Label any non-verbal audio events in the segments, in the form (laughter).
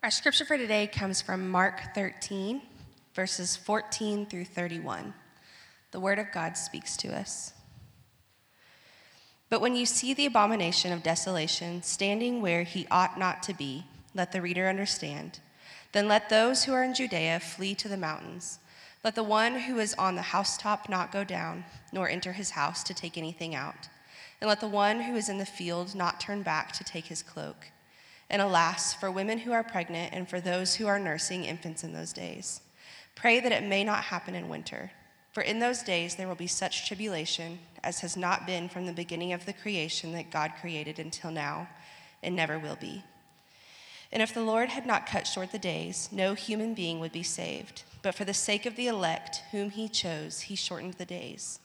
Our scripture for today comes from Mark 13, verses 14 through 31. The word of God speaks to us. But when you see the abomination of desolation standing where he ought not to be, let the reader understand. Then let those who are in Judea flee to the mountains. Let the one who is on the housetop not go down, nor enter his house to take anything out. And let the one who is in the field not turn back to take his cloak. And alas, for women who are pregnant and for those who are nursing infants in those days. Pray that it may not happen in winter. For in those days there will be such tribulation as has not been from the beginning of the creation that God created until now, and never will be. And if the Lord had not cut short the days, no human being would be saved. But for the sake of the elect, whom he chose, he shortened the days.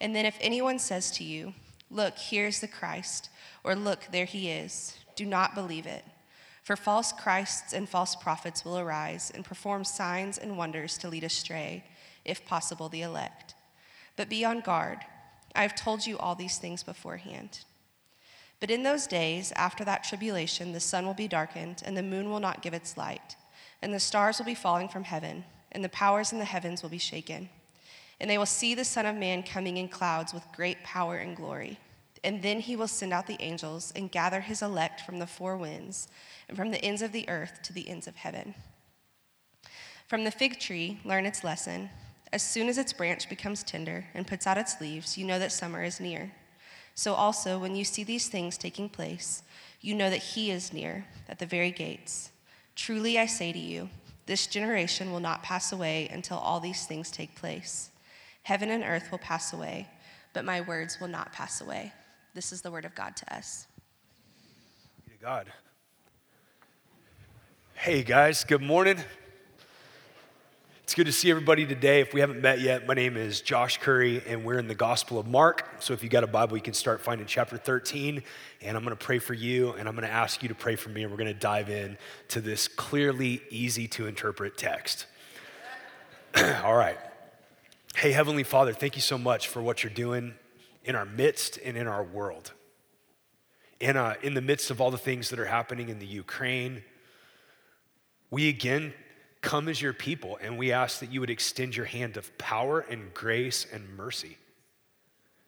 And then if anyone says to you, Look, here's the Christ, or Look, there he is, do not believe it. For false Christs and false prophets will arise and perform signs and wonders to lead astray, if possible, the elect. But be on guard. I have told you all these things beforehand. But in those days, after that tribulation, the sun will be darkened, and the moon will not give its light, and the stars will be falling from heaven, and the powers in the heavens will be shaken. And they will see the Son of Man coming in clouds with great power and glory. And then he will send out the angels and gather his elect from the four winds and from the ends of the earth to the ends of heaven. From the fig tree, learn its lesson. As soon as its branch becomes tender and puts out its leaves, you know that summer is near. So also, when you see these things taking place, you know that he is near, at the very gates. Truly I say to you, this generation will not pass away until all these things take place. Heaven and earth will pass away, but my words will not pass away. This is the word of God to us. To God. Hey guys, good morning. It's good to see everybody today. If we haven't met yet, my name is Josh Curry, and we're in the Gospel of Mark. So if you got a Bible, you can start finding chapter 13. And I'm going to pray for you, and I'm going to ask you to pray for me, and we're going to dive in to this clearly easy to interpret text. (clears throat) All right. Hey, Heavenly Father, thank you so much for what you're doing in our midst and in our world. In, uh, in the midst of all the things that are happening in the Ukraine, we again come as your people and we ask that you would extend your hand of power and grace and mercy.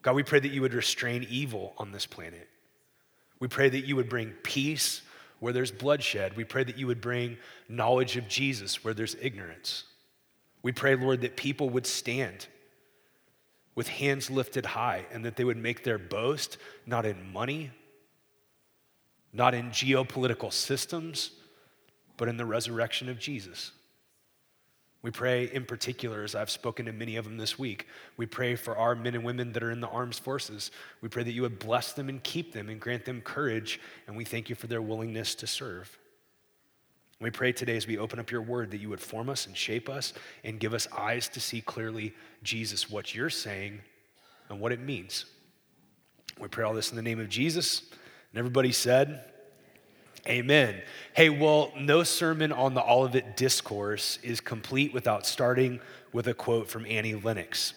God, we pray that you would restrain evil on this planet. We pray that you would bring peace where there's bloodshed. We pray that you would bring knowledge of Jesus where there's ignorance. We pray, Lord, that people would stand with hands lifted high and that they would make their boast not in money, not in geopolitical systems, but in the resurrection of Jesus. We pray in particular, as I've spoken to many of them this week, we pray for our men and women that are in the armed forces. We pray that you would bless them and keep them and grant them courage, and we thank you for their willingness to serve. We pray today as we open up your word that you would form us and shape us and give us eyes to see clearly, Jesus, what you're saying and what it means. We pray all this in the name of Jesus. And everybody said, Amen. Hey, well, no sermon on the Olivet Discourse is complete without starting with a quote from Annie Lennox.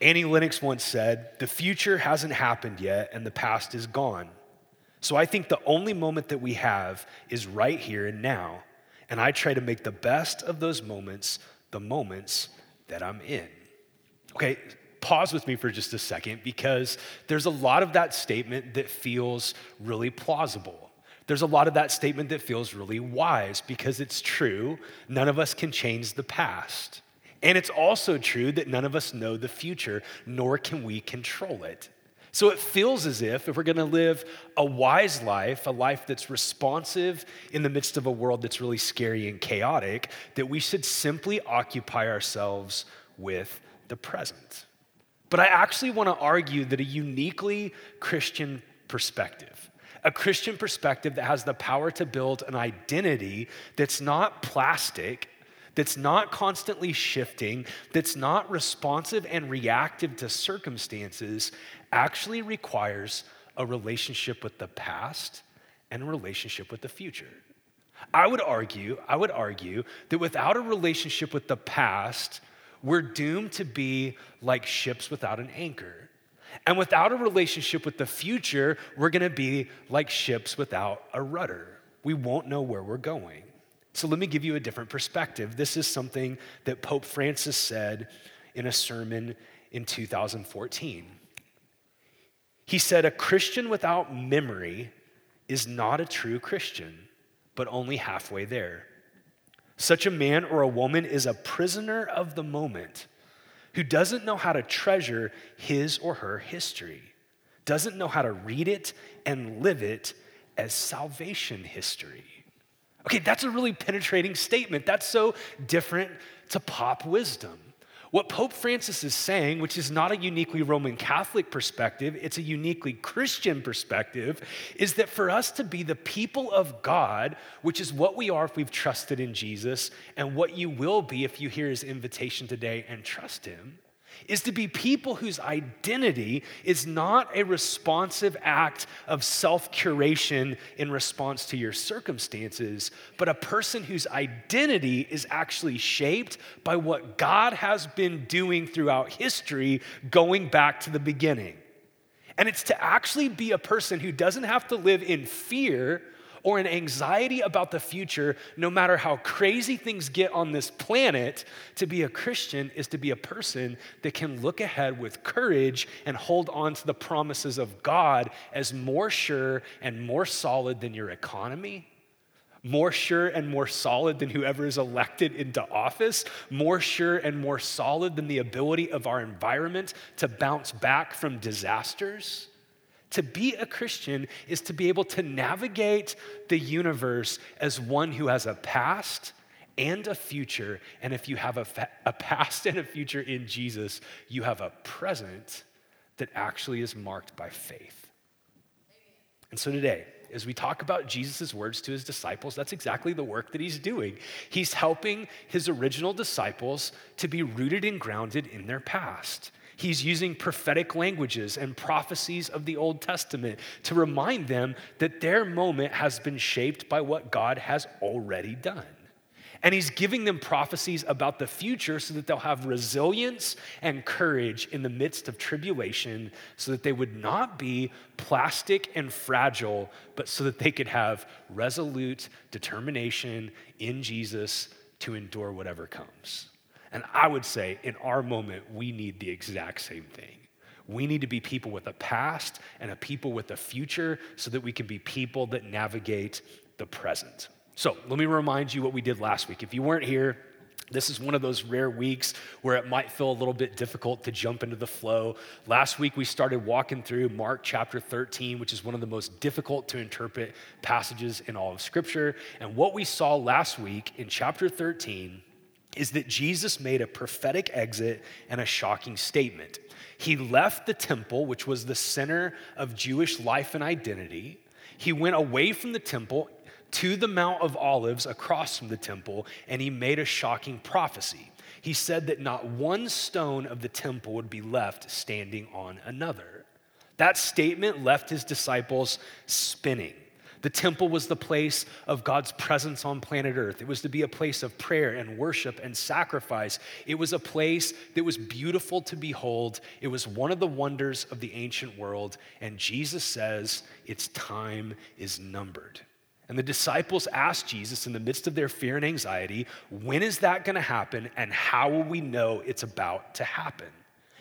Annie Lennox once said, The future hasn't happened yet, and the past is gone. So I think the only moment that we have is right here and now. And I try to make the best of those moments the moments that I'm in. Okay, pause with me for just a second because there's a lot of that statement that feels really plausible. There's a lot of that statement that feels really wise because it's true. None of us can change the past. And it's also true that none of us know the future, nor can we control it. So it feels as if, if we're gonna live a wise life, a life that's responsive in the midst of a world that's really scary and chaotic, that we should simply occupy ourselves with the present. But I actually wanna argue that a uniquely Christian perspective, a Christian perspective that has the power to build an identity that's not plastic that's not constantly shifting, that's not responsive and reactive to circumstances, actually requires a relationship with the past and a relationship with the future. I would argue, I would argue that without a relationship with the past, we're doomed to be like ships without an anchor. And without a relationship with the future, we're gonna be like ships without a rudder. we won't know where we're going. So let me give you a different perspective. This is something that Pope Francis said in a sermon in 2014. He said, A Christian without memory is not a true Christian, but only halfway there. Such a man or a woman is a prisoner of the moment who doesn't know how to treasure his or her history, doesn't know how to read it and live it as salvation history. Okay, that's a really penetrating statement. That's so different to pop wisdom. What Pope Francis is saying, which is not a uniquely Roman Catholic perspective, it's a uniquely Christian perspective, is that for us to be the people of God, which is what we are if we've trusted in Jesus, and what you will be if you hear his invitation today and trust him, is to be people whose identity is not a responsive act of self curation in response to your circumstances, but a person whose identity is actually shaped by what God has been doing throughout history, going back to the beginning. And it's to actually be a person who doesn't have to live in fear or an anxiety about the future, no matter how crazy things get on this planet, to be a Christian is to be a person that can look ahead with courage and hold on to the promises of God as more sure and more solid than your economy. More sure and more solid than whoever is elected into office, more sure and more solid than the ability of our environment to bounce back from disasters. To be a Christian is to be able to navigate the universe as one who has a past and a future. And if you have a, fa- a past and a future in Jesus, you have a present that actually is marked by faith. And so today, as we talk about Jesus' words to his disciples, that's exactly the work that he's doing. He's helping his original disciples to be rooted and grounded in their past. He's using prophetic languages and prophecies of the Old Testament to remind them that their moment has been shaped by what God has already done. And he's giving them prophecies about the future so that they'll have resilience and courage in the midst of tribulation, so that they would not be plastic and fragile, but so that they could have resolute determination in Jesus to endure whatever comes. And I would say in our moment, we need the exact same thing. We need to be people with a past and a people with a future so that we can be people that navigate the present. So let me remind you what we did last week. If you weren't here, this is one of those rare weeks where it might feel a little bit difficult to jump into the flow. Last week, we started walking through Mark chapter 13, which is one of the most difficult to interpret passages in all of Scripture. And what we saw last week in chapter 13 is that Jesus made a prophetic exit and a shocking statement. He left the temple, which was the center of Jewish life and identity. He went away from the temple to the Mount of Olives across from the temple, and he made a shocking prophecy. He said that not one stone of the temple would be left standing on another. That statement left his disciples spinning. The temple was the place of God's presence on planet Earth. It was to be a place of prayer and worship and sacrifice. It was a place that was beautiful to behold. It was one of the wonders of the ancient world. And Jesus says, Its time is numbered. And the disciples asked Jesus in the midst of their fear and anxiety, When is that going to happen? And how will we know it's about to happen?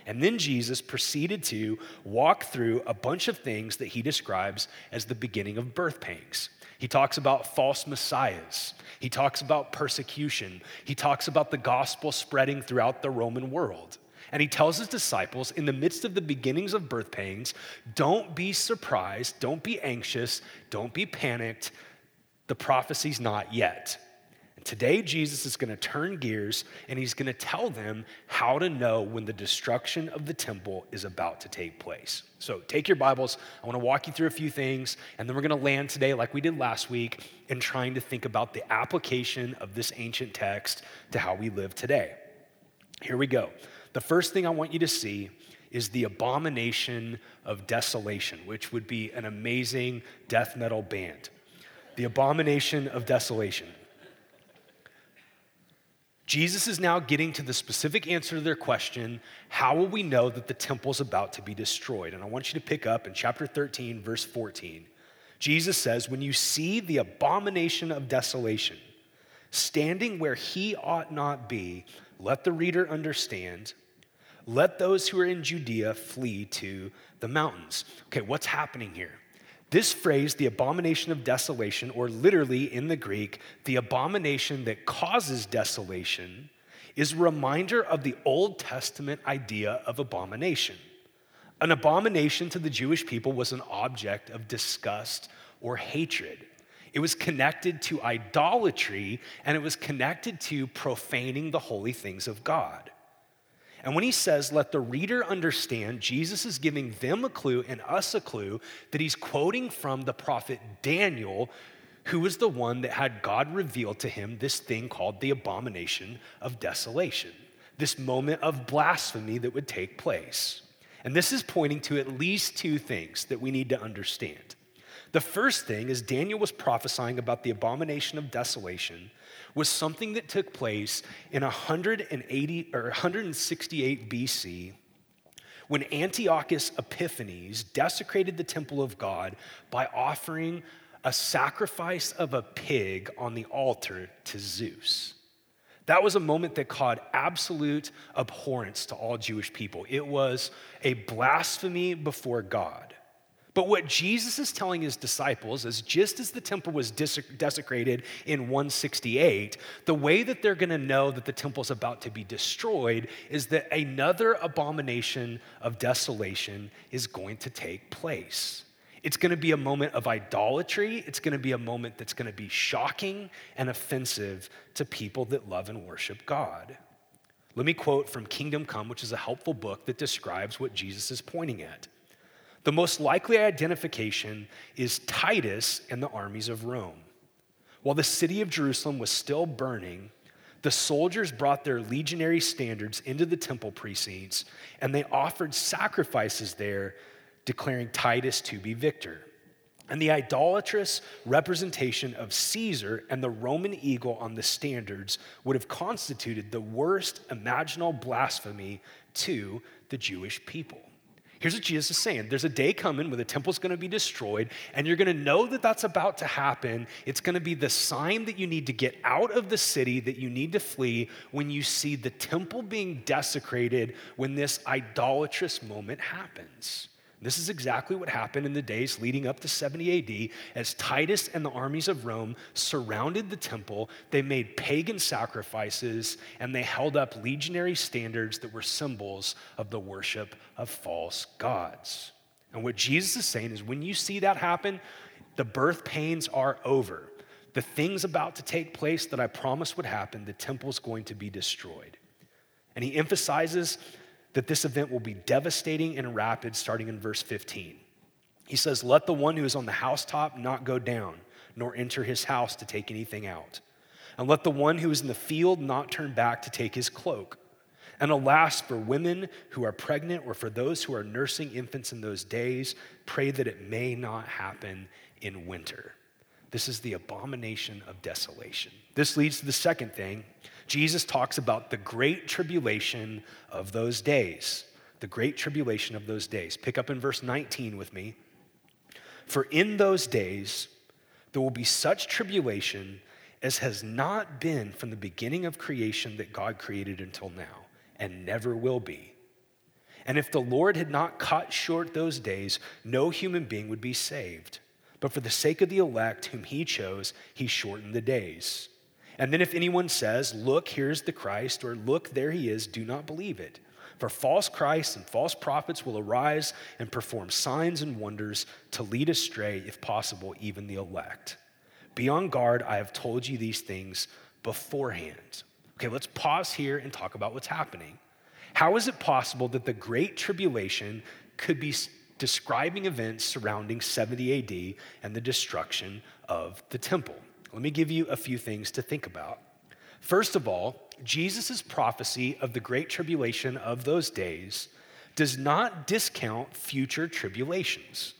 And then Jesus proceeded to walk through a bunch of things that he describes as the beginning of birth pangs. He talks about false messiahs. He talks about persecution. He talks about the gospel spreading throughout the Roman world. And he tells his disciples in the midst of the beginnings of birth pangs don't be surprised, don't be anxious, don't be panicked. The prophecy's not yet. And today, Jesus is going to turn gears and he's going to tell them how to know when the destruction of the temple is about to take place. So, take your Bibles. I want to walk you through a few things, and then we're going to land today, like we did last week, in trying to think about the application of this ancient text to how we live today. Here we go. The first thing I want you to see is the abomination of desolation, which would be an amazing death metal band. The abomination of desolation. Jesus is now getting to the specific answer to their question how will we know that the temple is about to be destroyed? And I want you to pick up in chapter 13, verse 14. Jesus says, When you see the abomination of desolation standing where he ought not be, let the reader understand. Let those who are in Judea flee to the mountains. Okay, what's happening here? This phrase, the abomination of desolation, or literally in the Greek, the abomination that causes desolation, is a reminder of the Old Testament idea of abomination. An abomination to the Jewish people was an object of disgust or hatred. It was connected to idolatry and it was connected to profaning the holy things of God. And when he says, let the reader understand, Jesus is giving them a clue and us a clue that he's quoting from the prophet Daniel, who was the one that had God reveal to him this thing called the abomination of desolation, this moment of blasphemy that would take place. And this is pointing to at least two things that we need to understand. The first thing is Daniel was prophesying about the abomination of desolation was something that took place in 180 or 168 BC when Antiochus Epiphanes desecrated the temple of God by offering a sacrifice of a pig on the altar to Zeus. That was a moment that caused absolute abhorrence to all Jewish people. It was a blasphemy before God. But what Jesus is telling his disciples is just as the temple was desecrated in 168, the way that they're going to know that the temple is about to be destroyed is that another abomination of desolation is going to take place. It's going to be a moment of idolatry. It's going to be a moment that's going to be shocking and offensive to people that love and worship God. Let me quote from Kingdom Come, which is a helpful book that describes what Jesus is pointing at. The most likely identification is Titus and the armies of Rome. While the city of Jerusalem was still burning, the soldiers brought their legionary standards into the temple precincts and they offered sacrifices there, declaring Titus to be victor. And the idolatrous representation of Caesar and the Roman eagle on the standards would have constituted the worst imaginable blasphemy to the Jewish people. Here's what Jesus is saying there's a day coming when the temple's going to be destroyed, and you're going to know that that's about to happen. It's going to be the sign that you need to get out of the city, that you need to flee when you see the temple being desecrated when this idolatrous moment happens. This is exactly what happened in the days leading up to 70 AD as Titus and the armies of Rome surrounded the temple. They made pagan sacrifices and they held up legionary standards that were symbols of the worship of false gods. And what Jesus is saying is when you see that happen, the birth pains are over. The things about to take place that I promised would happen, the temple's going to be destroyed. And he emphasizes that this event will be devastating and rapid, starting in verse 15. He says, Let the one who is on the housetop not go down, nor enter his house to take anything out. And let the one who is in the field not turn back to take his cloak. And alas, for women who are pregnant or for those who are nursing infants in those days, pray that it may not happen in winter. This is the abomination of desolation. This leads to the second thing. Jesus talks about the great tribulation of those days. The great tribulation of those days. Pick up in verse 19 with me. For in those days there will be such tribulation as has not been from the beginning of creation that God created until now, and never will be. And if the Lord had not cut short those days, no human being would be saved. But for the sake of the elect whom he chose, he shortened the days. And then if anyone says, Look, here's the Christ, or Look, there he is, do not believe it. For false Christs and false prophets will arise and perform signs and wonders to lead astray, if possible, even the elect. Be on guard, I have told you these things beforehand. Okay, let's pause here and talk about what's happening. How is it possible that the Great Tribulation could be describing events surrounding 70 AD and the destruction of the temple. Let me give you a few things to think about. First of all, Jesus' prophecy of the great tribulation of those days does not discount future tribulations.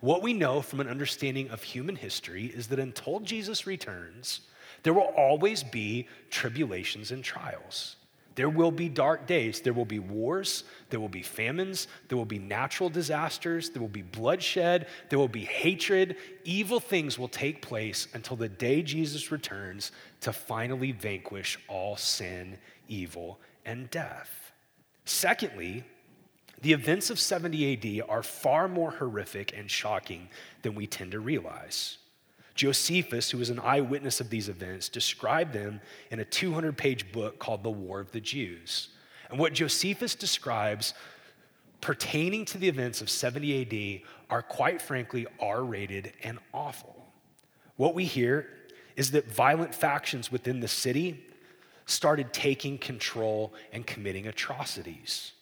What we know from an understanding of human history is that until Jesus returns, there will always be tribulations and trials. There will be dark days. There will be wars. There will be famines. There will be natural disasters. There will be bloodshed. There will be hatred. Evil things will take place until the day Jesus returns to finally vanquish all sin, evil, and death. Secondly, the events of 70 AD are far more horrific and shocking than we tend to realize. Josephus, who was an eyewitness of these events, described them in a 200 page book called The War of the Jews. And what Josephus describes pertaining to the events of 70 AD are quite frankly R rated and awful. What we hear is that violent factions within the city started taking control and committing atrocities.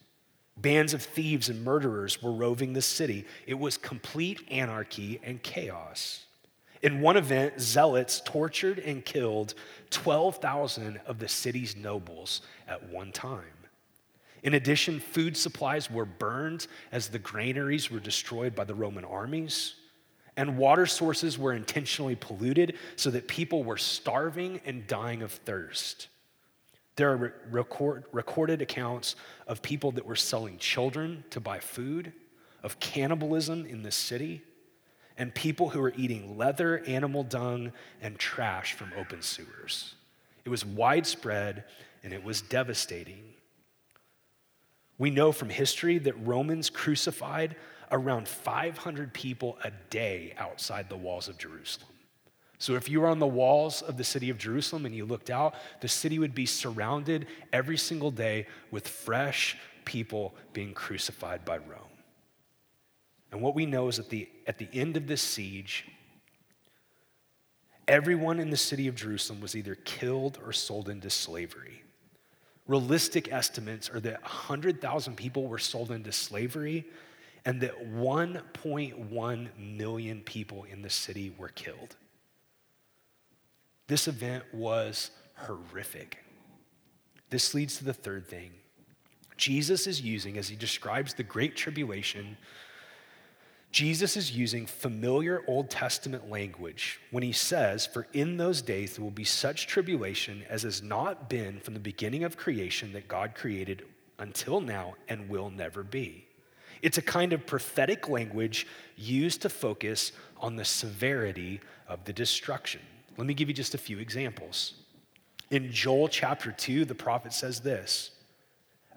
Bands of thieves and murderers were roving the city. It was complete anarchy and chaos. In one event, zealots tortured and killed 12,000 of the city's nobles at one time. In addition, food supplies were burned as the granaries were destroyed by the Roman armies, and water sources were intentionally polluted so that people were starving and dying of thirst. There are record, recorded accounts of people that were selling children to buy food, of cannibalism in the city and people who were eating leather, animal dung, and trash from open sewers. It was widespread and it was devastating. We know from history that Romans crucified around 500 people a day outside the walls of Jerusalem. So, if you were on the walls of the city of Jerusalem and you looked out, the city would be surrounded every single day with fresh people being crucified by Rome. And what we know is that the, at the end of this siege, everyone in the city of Jerusalem was either killed or sold into slavery. Realistic estimates are that 100,000 people were sold into slavery and that 1.1 million people in the city were killed. This event was horrific. This leads to the third thing. Jesus is using, as he describes the Great Tribulation, Jesus is using familiar Old Testament language when he says, For in those days there will be such tribulation as has not been from the beginning of creation that God created until now and will never be. It's a kind of prophetic language used to focus on the severity of the destruction. Let me give you just a few examples. In Joel chapter 2, the prophet says this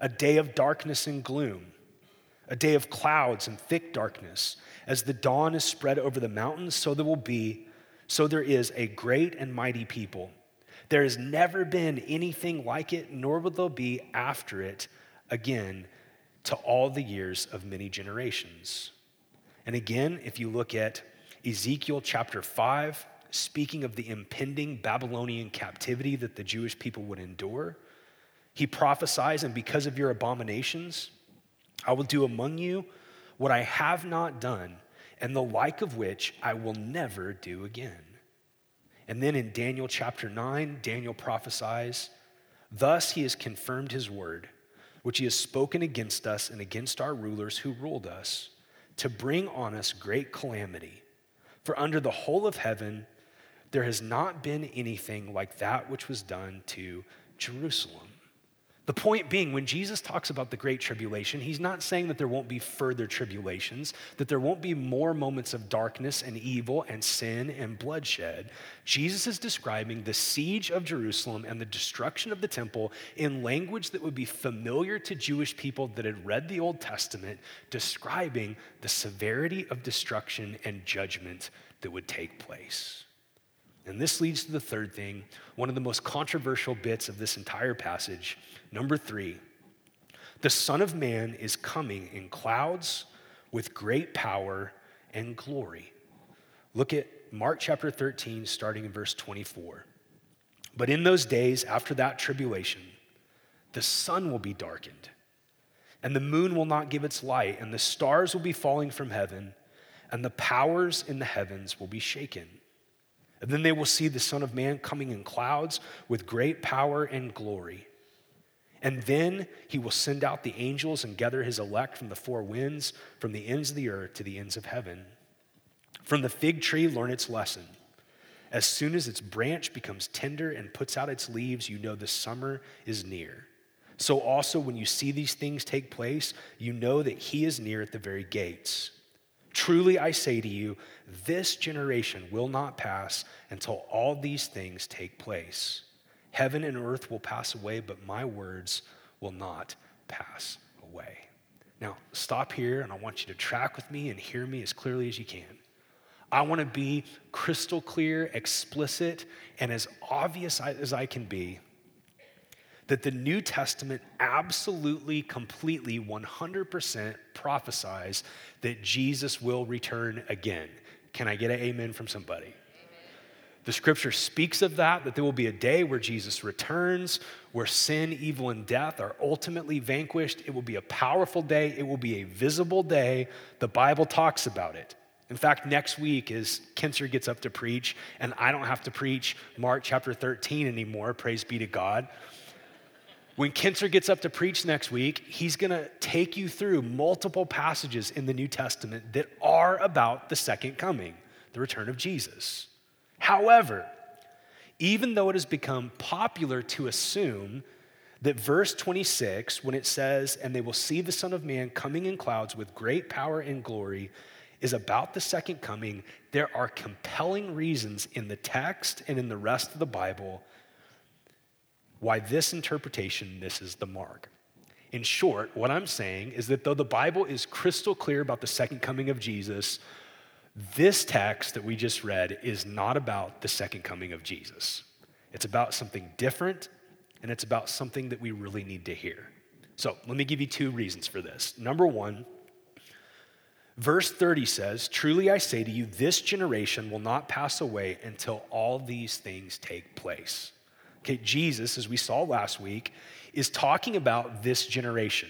A day of darkness and gloom, a day of clouds and thick darkness as the dawn is spread over the mountains, so there will be, so there is a great and mighty people. There has never been anything like it, nor will there be after it again to all the years of many generations. And again, if you look at Ezekiel chapter 5, speaking of the impending Babylonian captivity that the Jewish people would endure, he prophesies, and because of your abominations, I will do among you what I have not done, and the like of which I will never do again. And then in Daniel chapter 9, Daniel prophesies, Thus he has confirmed his word, which he has spoken against us and against our rulers who ruled us, to bring on us great calamity. For under the whole of heaven, there has not been anything like that which was done to Jerusalem. The point being, when Jesus talks about the Great Tribulation, he's not saying that there won't be further tribulations, that there won't be more moments of darkness and evil and sin and bloodshed. Jesus is describing the siege of Jerusalem and the destruction of the temple in language that would be familiar to Jewish people that had read the Old Testament, describing the severity of destruction and judgment that would take place. And this leads to the third thing, one of the most controversial bits of this entire passage Number three, the Son of Man is coming in clouds with great power and glory. Look at Mark chapter 13, starting in verse 24. But in those days after that tribulation, the sun will be darkened, and the moon will not give its light, and the stars will be falling from heaven, and the powers in the heavens will be shaken. And then they will see the Son of Man coming in clouds with great power and glory. And then he will send out the angels and gather his elect from the four winds, from the ends of the earth to the ends of heaven. From the fig tree, learn its lesson. As soon as its branch becomes tender and puts out its leaves, you know the summer is near. So also, when you see these things take place, you know that he is near at the very gates. Truly, I say to you, this generation will not pass until all these things take place. Heaven and earth will pass away, but my words will not pass away. Now, stop here, and I want you to track with me and hear me as clearly as you can. I want to be crystal clear, explicit, and as obvious as I can be that the New Testament absolutely, completely, 100% prophesies that Jesus will return again. Can I get an amen from somebody? The scripture speaks of that, that there will be a day where Jesus returns, where sin, evil, and death are ultimately vanquished. It will be a powerful day, it will be a visible day. The Bible talks about it. In fact, next week, as Kinser gets up to preach, and I don't have to preach Mark chapter 13 anymore, praise be to God. When Kinser gets up to preach next week, he's going to take you through multiple passages in the New Testament that are about the second coming, the return of Jesus. However, even though it has become popular to assume that verse 26, when it says, and they will see the Son of Man coming in clouds with great power and glory, is about the second coming, there are compelling reasons in the text and in the rest of the Bible why this interpretation misses the mark. In short, what I'm saying is that though the Bible is crystal clear about the second coming of Jesus, this text that we just read is not about the second coming of Jesus. It's about something different, and it's about something that we really need to hear. So let me give you two reasons for this. Number one, verse 30 says, Truly I say to you, this generation will not pass away until all these things take place. Okay, Jesus, as we saw last week, is talking about this generation.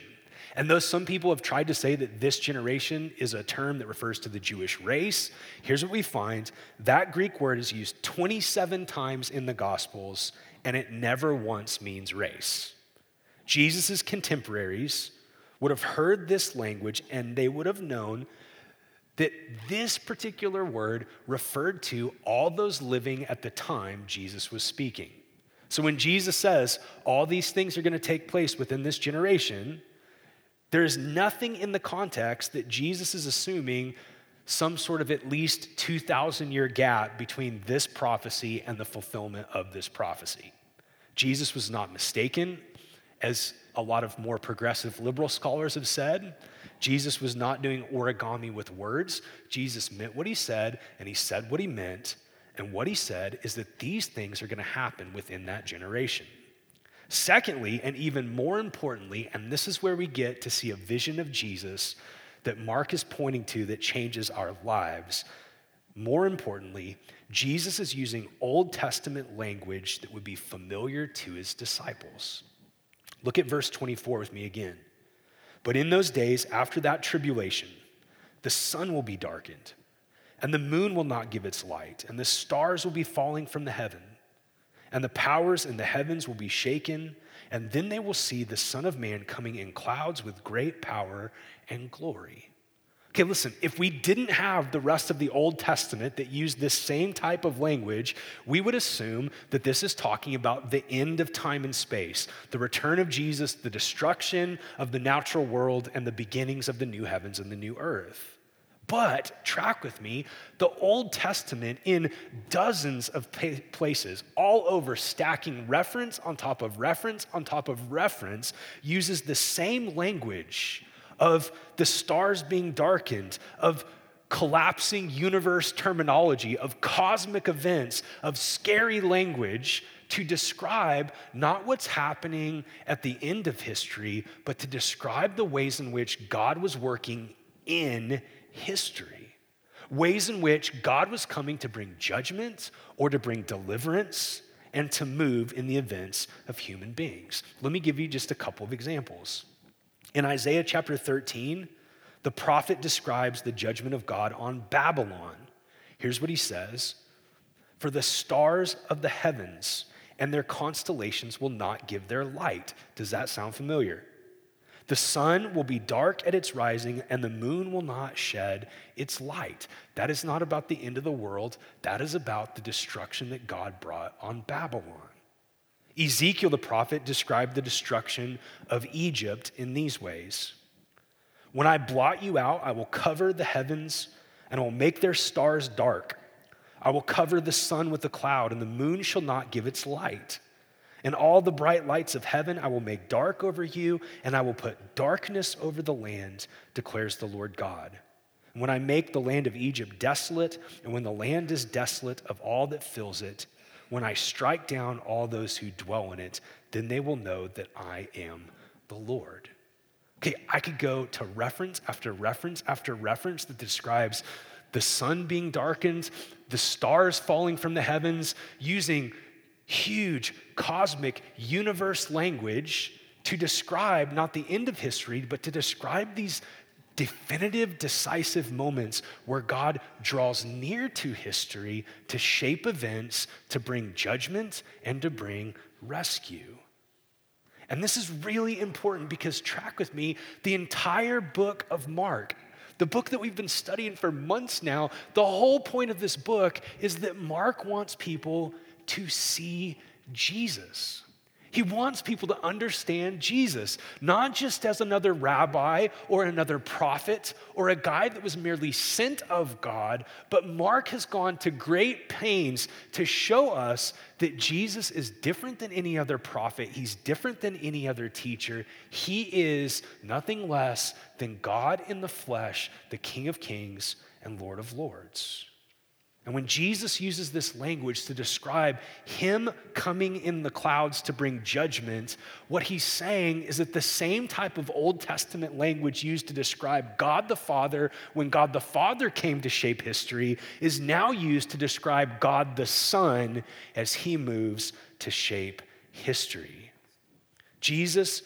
And though some people have tried to say that this generation is a term that refers to the Jewish race, here's what we find that Greek word is used 27 times in the Gospels, and it never once means race. Jesus' contemporaries would have heard this language and they would have known that this particular word referred to all those living at the time Jesus was speaking. So when Jesus says all these things are going to take place within this generation, there is nothing in the context that Jesus is assuming some sort of at least 2,000 year gap between this prophecy and the fulfillment of this prophecy. Jesus was not mistaken, as a lot of more progressive liberal scholars have said. Jesus was not doing origami with words. Jesus meant what he said, and he said what he meant, and what he said is that these things are going to happen within that generation. Secondly, and even more importantly, and this is where we get to see a vision of Jesus that Mark is pointing to that changes our lives. More importantly, Jesus is using Old Testament language that would be familiar to his disciples. Look at verse 24 with me again. But in those days after that tribulation, the sun will be darkened and the moon will not give its light, and the stars will be falling from the heaven, and the powers in the heavens will be shaken, and then they will see the Son of Man coming in clouds with great power and glory. Okay, listen, if we didn't have the rest of the Old Testament that used this same type of language, we would assume that this is talking about the end of time and space, the return of Jesus, the destruction of the natural world, and the beginnings of the new heavens and the new earth. But track with me, the Old Testament in dozens of places, all over, stacking reference on top of reference on top of reference, uses the same language of the stars being darkened, of collapsing universe terminology, of cosmic events, of scary language to describe not what's happening at the end of history, but to describe the ways in which God was working in history, ways in which God was coming to bring judgment or to bring deliverance and to move in the events of human beings. Let me give you just a couple of examples. In Isaiah chapter 13, the prophet describes the judgment of God on Babylon. Here's what he says For the stars of the heavens and their constellations will not give their light. Does that sound familiar? The sun will be dark at its rising, and the moon will not shed its light. That is not about the end of the world. That is about the destruction that God brought on Babylon. Ezekiel the prophet described the destruction of Egypt in these ways When I blot you out, I will cover the heavens and I will make their stars dark. I will cover the sun with a cloud, and the moon shall not give its light. And all the bright lights of heaven I will make dark over you, and I will put darkness over the land, declares the Lord God. And when I make the land of Egypt desolate, and when the land is desolate of all that fills it, when I strike down all those who dwell in it, then they will know that I am the Lord. Okay, I could go to reference after reference after reference that describes the sun being darkened, the stars falling from the heavens, using huge cosmic universe language to describe not the end of history, but to describe these definitive, decisive moments where God draws near to history to shape events, to bring judgment, and to bring rescue. And this is really important because, track with me, the entire book of Mark, the book that we've been studying for months now, the whole point of this book is that Mark wants people to see Jesus. He wants people to understand Jesus, not just as another rabbi or another prophet or a guy that was merely sent of God, but Mark has gone to great pains to show us that Jesus is different than any other prophet. He's different than any other teacher. He is nothing less than God in the flesh, the King of kings and Lord of lords. And when Jesus uses this language to describe him coming in the clouds to bring judgment, what he's saying is that the same type of Old Testament language used to describe God the Father when God the Father came to shape history is now used to describe God the Son as he moves to shape history. Jesus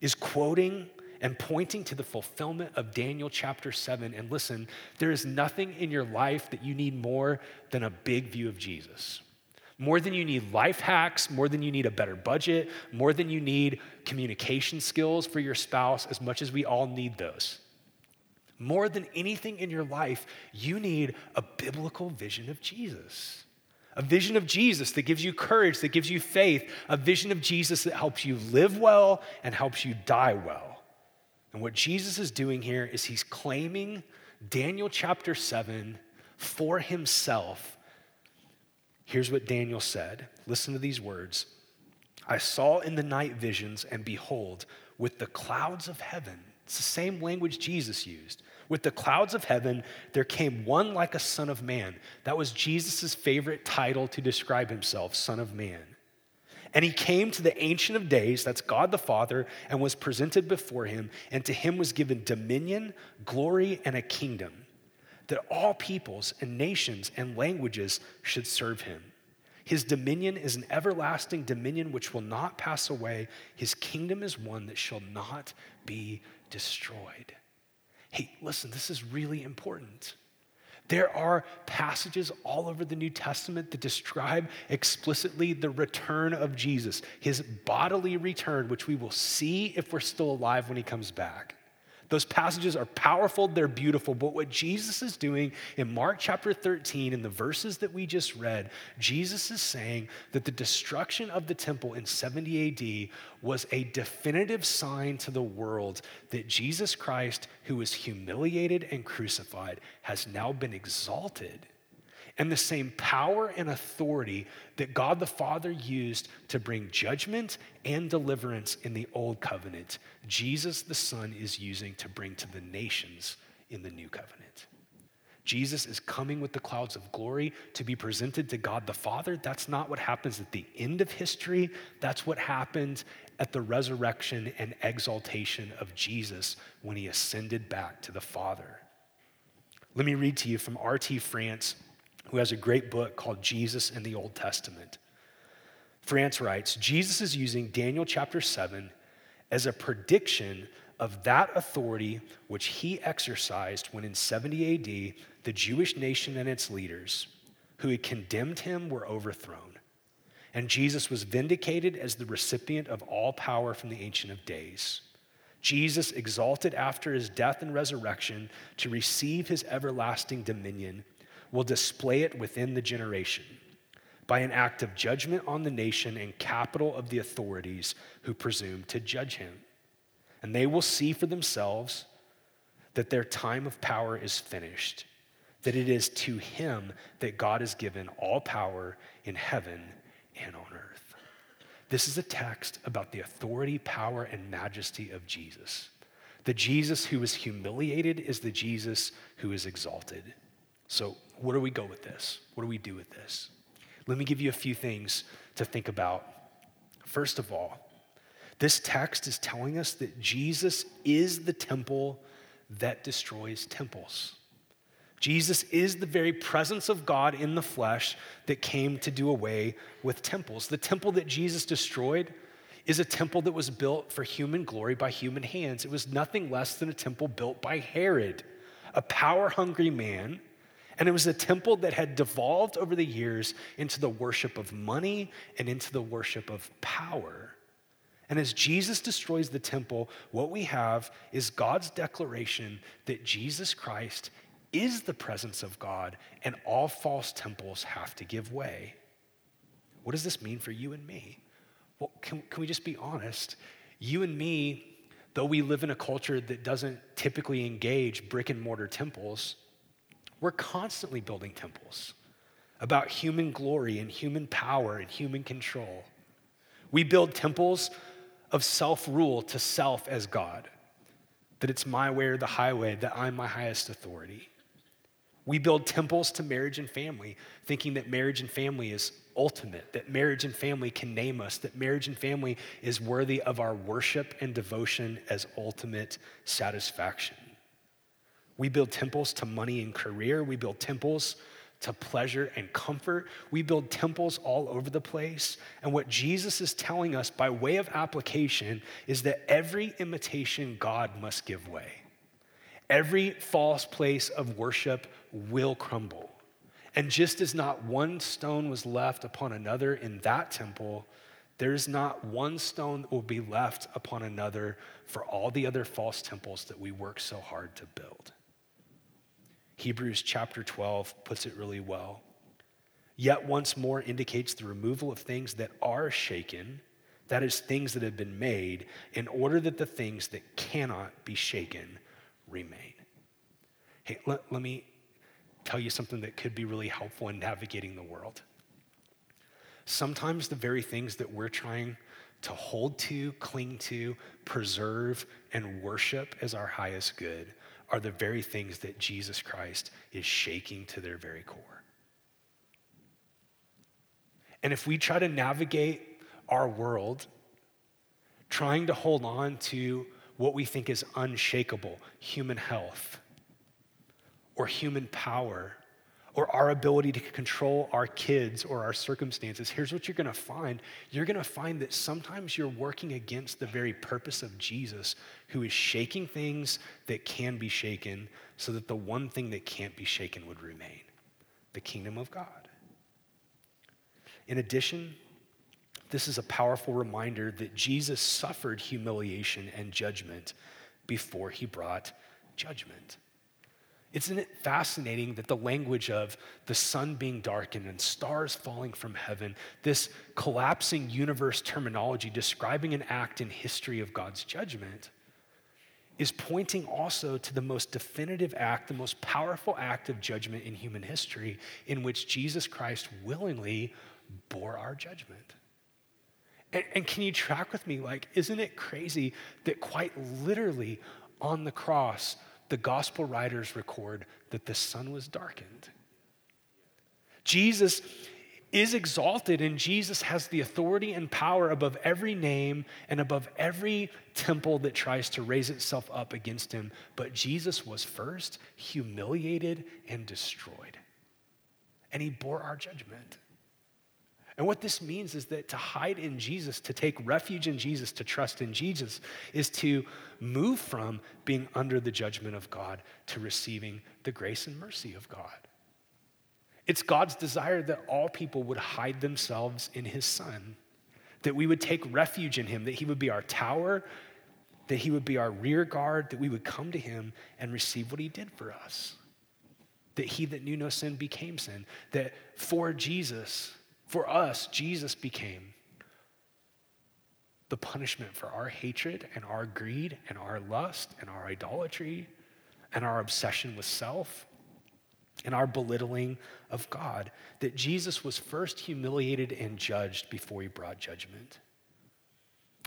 is quoting and pointing to the fulfillment of Daniel chapter 7. And listen, there is nothing in your life that you need more than a big view of Jesus. More than you need life hacks, more than you need a better budget, more than you need communication skills for your spouse, as much as we all need those. More than anything in your life, you need a biblical vision of Jesus. A vision of Jesus that gives you courage, that gives you faith, a vision of Jesus that helps you live well and helps you die well. And what Jesus is doing here is he's claiming Daniel chapter 7 for himself. Here's what Daniel said. Listen to these words I saw in the night visions, and behold, with the clouds of heaven, it's the same language Jesus used. With the clouds of heaven, there came one like a son of man. That was Jesus' favorite title to describe himself, Son of Man. And he came to the Ancient of Days, that's God the Father, and was presented before him. And to him was given dominion, glory, and a kingdom, that all peoples and nations and languages should serve him. His dominion is an everlasting dominion which will not pass away. His kingdom is one that shall not be destroyed. Hey, listen, this is really important. There are passages all over the New Testament that describe explicitly the return of Jesus, his bodily return, which we will see if we're still alive when he comes back. Those passages are powerful, they're beautiful, but what Jesus is doing in Mark chapter 13, in the verses that we just read, Jesus is saying that the destruction of the temple in 70 AD was a definitive sign to the world that Jesus Christ, who was humiliated and crucified, has now been exalted and the same power and authority that God the Father used to bring judgment and deliverance in the old covenant, Jesus the Son is using to bring to the nations in the new covenant. Jesus is coming with the clouds of glory to be presented to God the Father. That's not what happens at the end of history. That's what happened at the resurrection and exaltation of Jesus when he ascended back to the Father. Let me read to you from R.T. France who has a great book called Jesus in the Old Testament. France writes Jesus is using Daniel chapter 7 as a prediction of that authority which he exercised when in 70 AD the Jewish nation and its leaders who had condemned him were overthrown. And Jesus was vindicated as the recipient of all power from the Ancient of Days. Jesus exalted after his death and resurrection to receive his everlasting dominion will display it within the generation. by an act of judgment on the nation and capital of the authorities who presume to judge him. And they will see for themselves that their time of power is finished, that it is to him that God has given all power in heaven and on earth. This is a text about the authority, power, and majesty of Jesus. The Jesus who is humiliated is the Jesus who is exalted. So, where do we go with this? What do we do with this? Let me give you a few things to think about. First of all, this text is telling us that Jesus is the temple that destroys temples. Jesus is the very presence of God in the flesh that came to do away with temples. The temple that Jesus destroyed is a temple that was built for human glory by human hands. It was nothing less than a temple built by Herod, a power hungry man. And it was a temple that had devolved over the years into the worship of money and into the worship of power. And as Jesus destroys the temple, what we have is God's declaration that Jesus Christ is the presence of God, and all false temples have to give way. What does this mean for you and me? Well, can, can we just be honest? You and me, though we live in a culture that doesn't typically engage brick and mortar temples, we're constantly building temples about human glory and human power and human control. We build temples of self rule to self as God, that it's my way or the highway, that I'm my highest authority. We build temples to marriage and family, thinking that marriage and family is ultimate, that marriage and family can name us, that marriage and family is worthy of our worship and devotion as ultimate satisfaction. We build temples to money and career. We build temples to pleasure and comfort. We build temples all over the place. And what Jesus is telling us by way of application is that every imitation God must give way. Every false place of worship will crumble. And just as not one stone was left upon another in that temple, there's not one stone that will be left upon another for all the other false temples that we work so hard to build. Hebrews chapter 12 puts it really well. Yet once more indicates the removal of things that are shaken, that is, things that have been made, in order that the things that cannot be shaken remain. Hey, let, let me tell you something that could be really helpful in navigating the world. Sometimes the very things that we're trying to hold to, cling to, preserve, and worship as our highest good are the very things that Jesus Christ is shaking to their very core. And if we try to navigate our world trying to hold on to what we think is unshakable human health, or human power or our ability to control our kids or our circumstances, here's what you're gonna find. You're gonna find that sometimes you're working against the very purpose of Jesus, who is shaking things that can be shaken so that the one thing that can't be shaken would remain the kingdom of God. In addition, this is a powerful reminder that Jesus suffered humiliation and judgment before he brought judgment. Isn't it fascinating that the language of the sun being darkened and stars falling from heaven, this collapsing universe terminology describing an act in history of God's judgment, is pointing also to the most definitive act, the most powerful act of judgment in human history, in which Jesus Christ willingly bore our judgment. And, and can you track with me? Like, isn't it crazy that quite literally on the cross, the gospel writers record that the sun was darkened. Jesus is exalted, and Jesus has the authority and power above every name and above every temple that tries to raise itself up against him. But Jesus was first humiliated and destroyed, and he bore our judgment. And what this means is that to hide in Jesus, to take refuge in Jesus, to trust in Jesus, is to move from being under the judgment of God to receiving the grace and mercy of God. It's God's desire that all people would hide themselves in His Son, that we would take refuge in Him, that He would be our tower, that He would be our rear guard, that we would come to Him and receive what He did for us. That He that knew no sin became sin, that for Jesus, For us, Jesus became the punishment for our hatred and our greed and our lust and our idolatry and our obsession with self and our belittling of God. That Jesus was first humiliated and judged before he brought judgment.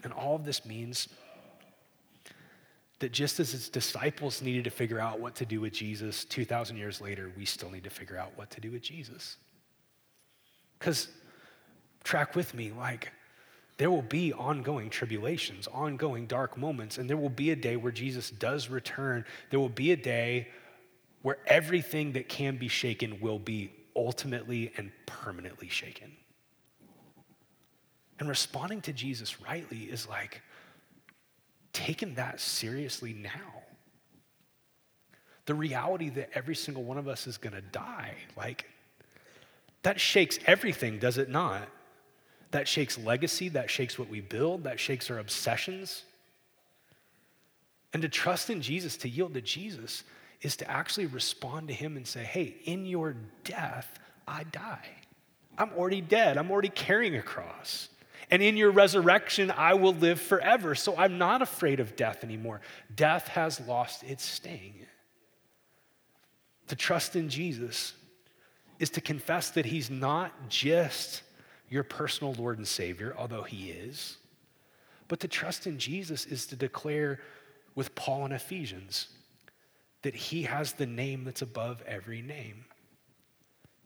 And all of this means that just as his disciples needed to figure out what to do with Jesus 2,000 years later, we still need to figure out what to do with Jesus. Because, track with me, like, there will be ongoing tribulations, ongoing dark moments, and there will be a day where Jesus does return. There will be a day where everything that can be shaken will be ultimately and permanently shaken. And responding to Jesus rightly is like taking that seriously now. The reality that every single one of us is gonna die, like, that shakes everything, does it not? That shakes legacy, that shakes what we build, that shakes our obsessions. And to trust in Jesus, to yield to Jesus, is to actually respond to Him and say, hey, in your death, I die. I'm already dead, I'm already carrying a cross. And in your resurrection, I will live forever. So I'm not afraid of death anymore. Death has lost its sting. To trust in Jesus is to confess that He's not just your personal Lord and Savior, although He is. But to trust in Jesus is to declare with Paul in Ephesians that He has the name that's above every name.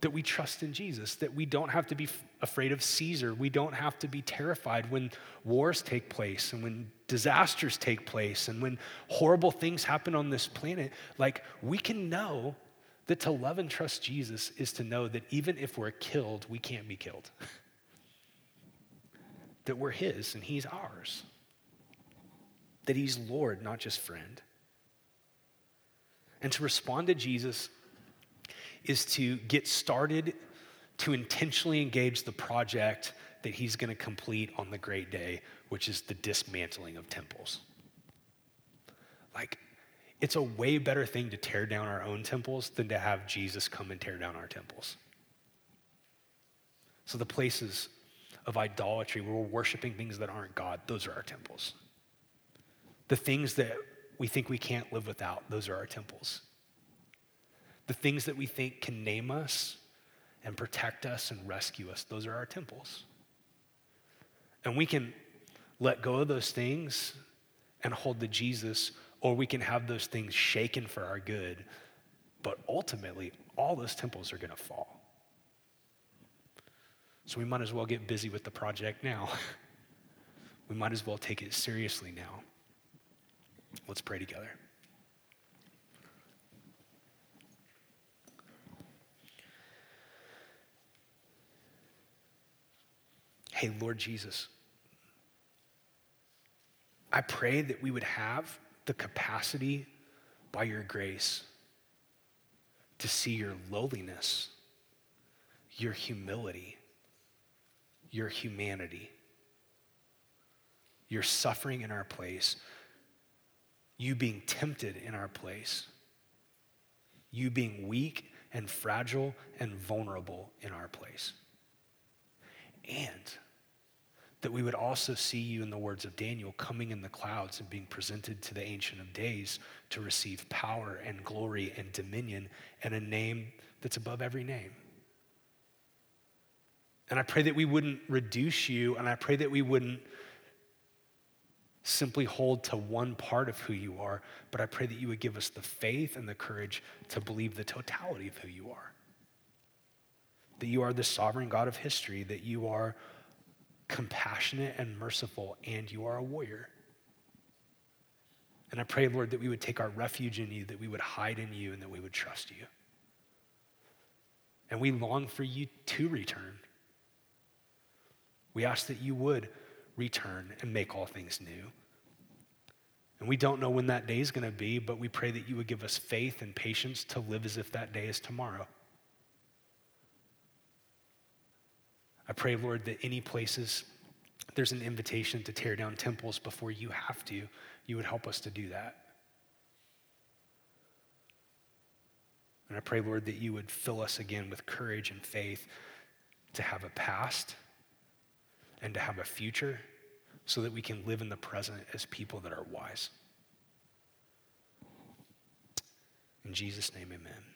That we trust in Jesus, that we don't have to be afraid of Caesar. We don't have to be terrified when wars take place and when disasters take place and when horrible things happen on this planet. Like, we can know that to love and trust Jesus is to know that even if we're killed, we can't be killed. (laughs) that we're His and He's ours. That He's Lord, not just friend. And to respond to Jesus is to get started to intentionally engage the project that He's going to complete on the great day, which is the dismantling of temples. Like, it's a way better thing to tear down our own temples than to have Jesus come and tear down our temples. So, the places of idolatry, where we're worshiping things that aren't God, those are our temples. The things that we think we can't live without, those are our temples. The things that we think can name us and protect us and rescue us, those are our temples. And we can let go of those things and hold the Jesus, or we can have those things shaken for our good. But ultimately, all those temples are going to fall. So we might as well get busy with the project now. (laughs) we might as well take it seriously now. Let's pray together. Hey, Lord Jesus, I pray that we would have the capacity by your grace to see your lowliness, your humility, your humanity, your suffering in our place, you being tempted in our place, you being weak and fragile and vulnerable in our place. And that we would also see you, in the words of Daniel, coming in the clouds and being presented to the Ancient of Days to receive power and glory and dominion and a name that's above every name. And I pray that we wouldn't reduce you, and I pray that we wouldn't simply hold to one part of who you are, but I pray that you would give us the faith and the courage to believe the totality of who you are. That you are the sovereign God of history, that you are compassionate and merciful, and you are a warrior. And I pray, Lord, that we would take our refuge in you, that we would hide in you, and that we would trust you. And we long for you to return. We ask that you would return and make all things new. And we don't know when that day is going to be, but we pray that you would give us faith and patience to live as if that day is tomorrow. I pray, Lord, that any places there's an invitation to tear down temples before you have to, you would help us to do that. And I pray, Lord, that you would fill us again with courage and faith to have a past and to have a future so that we can live in the present as people that are wise. In Jesus' name, amen.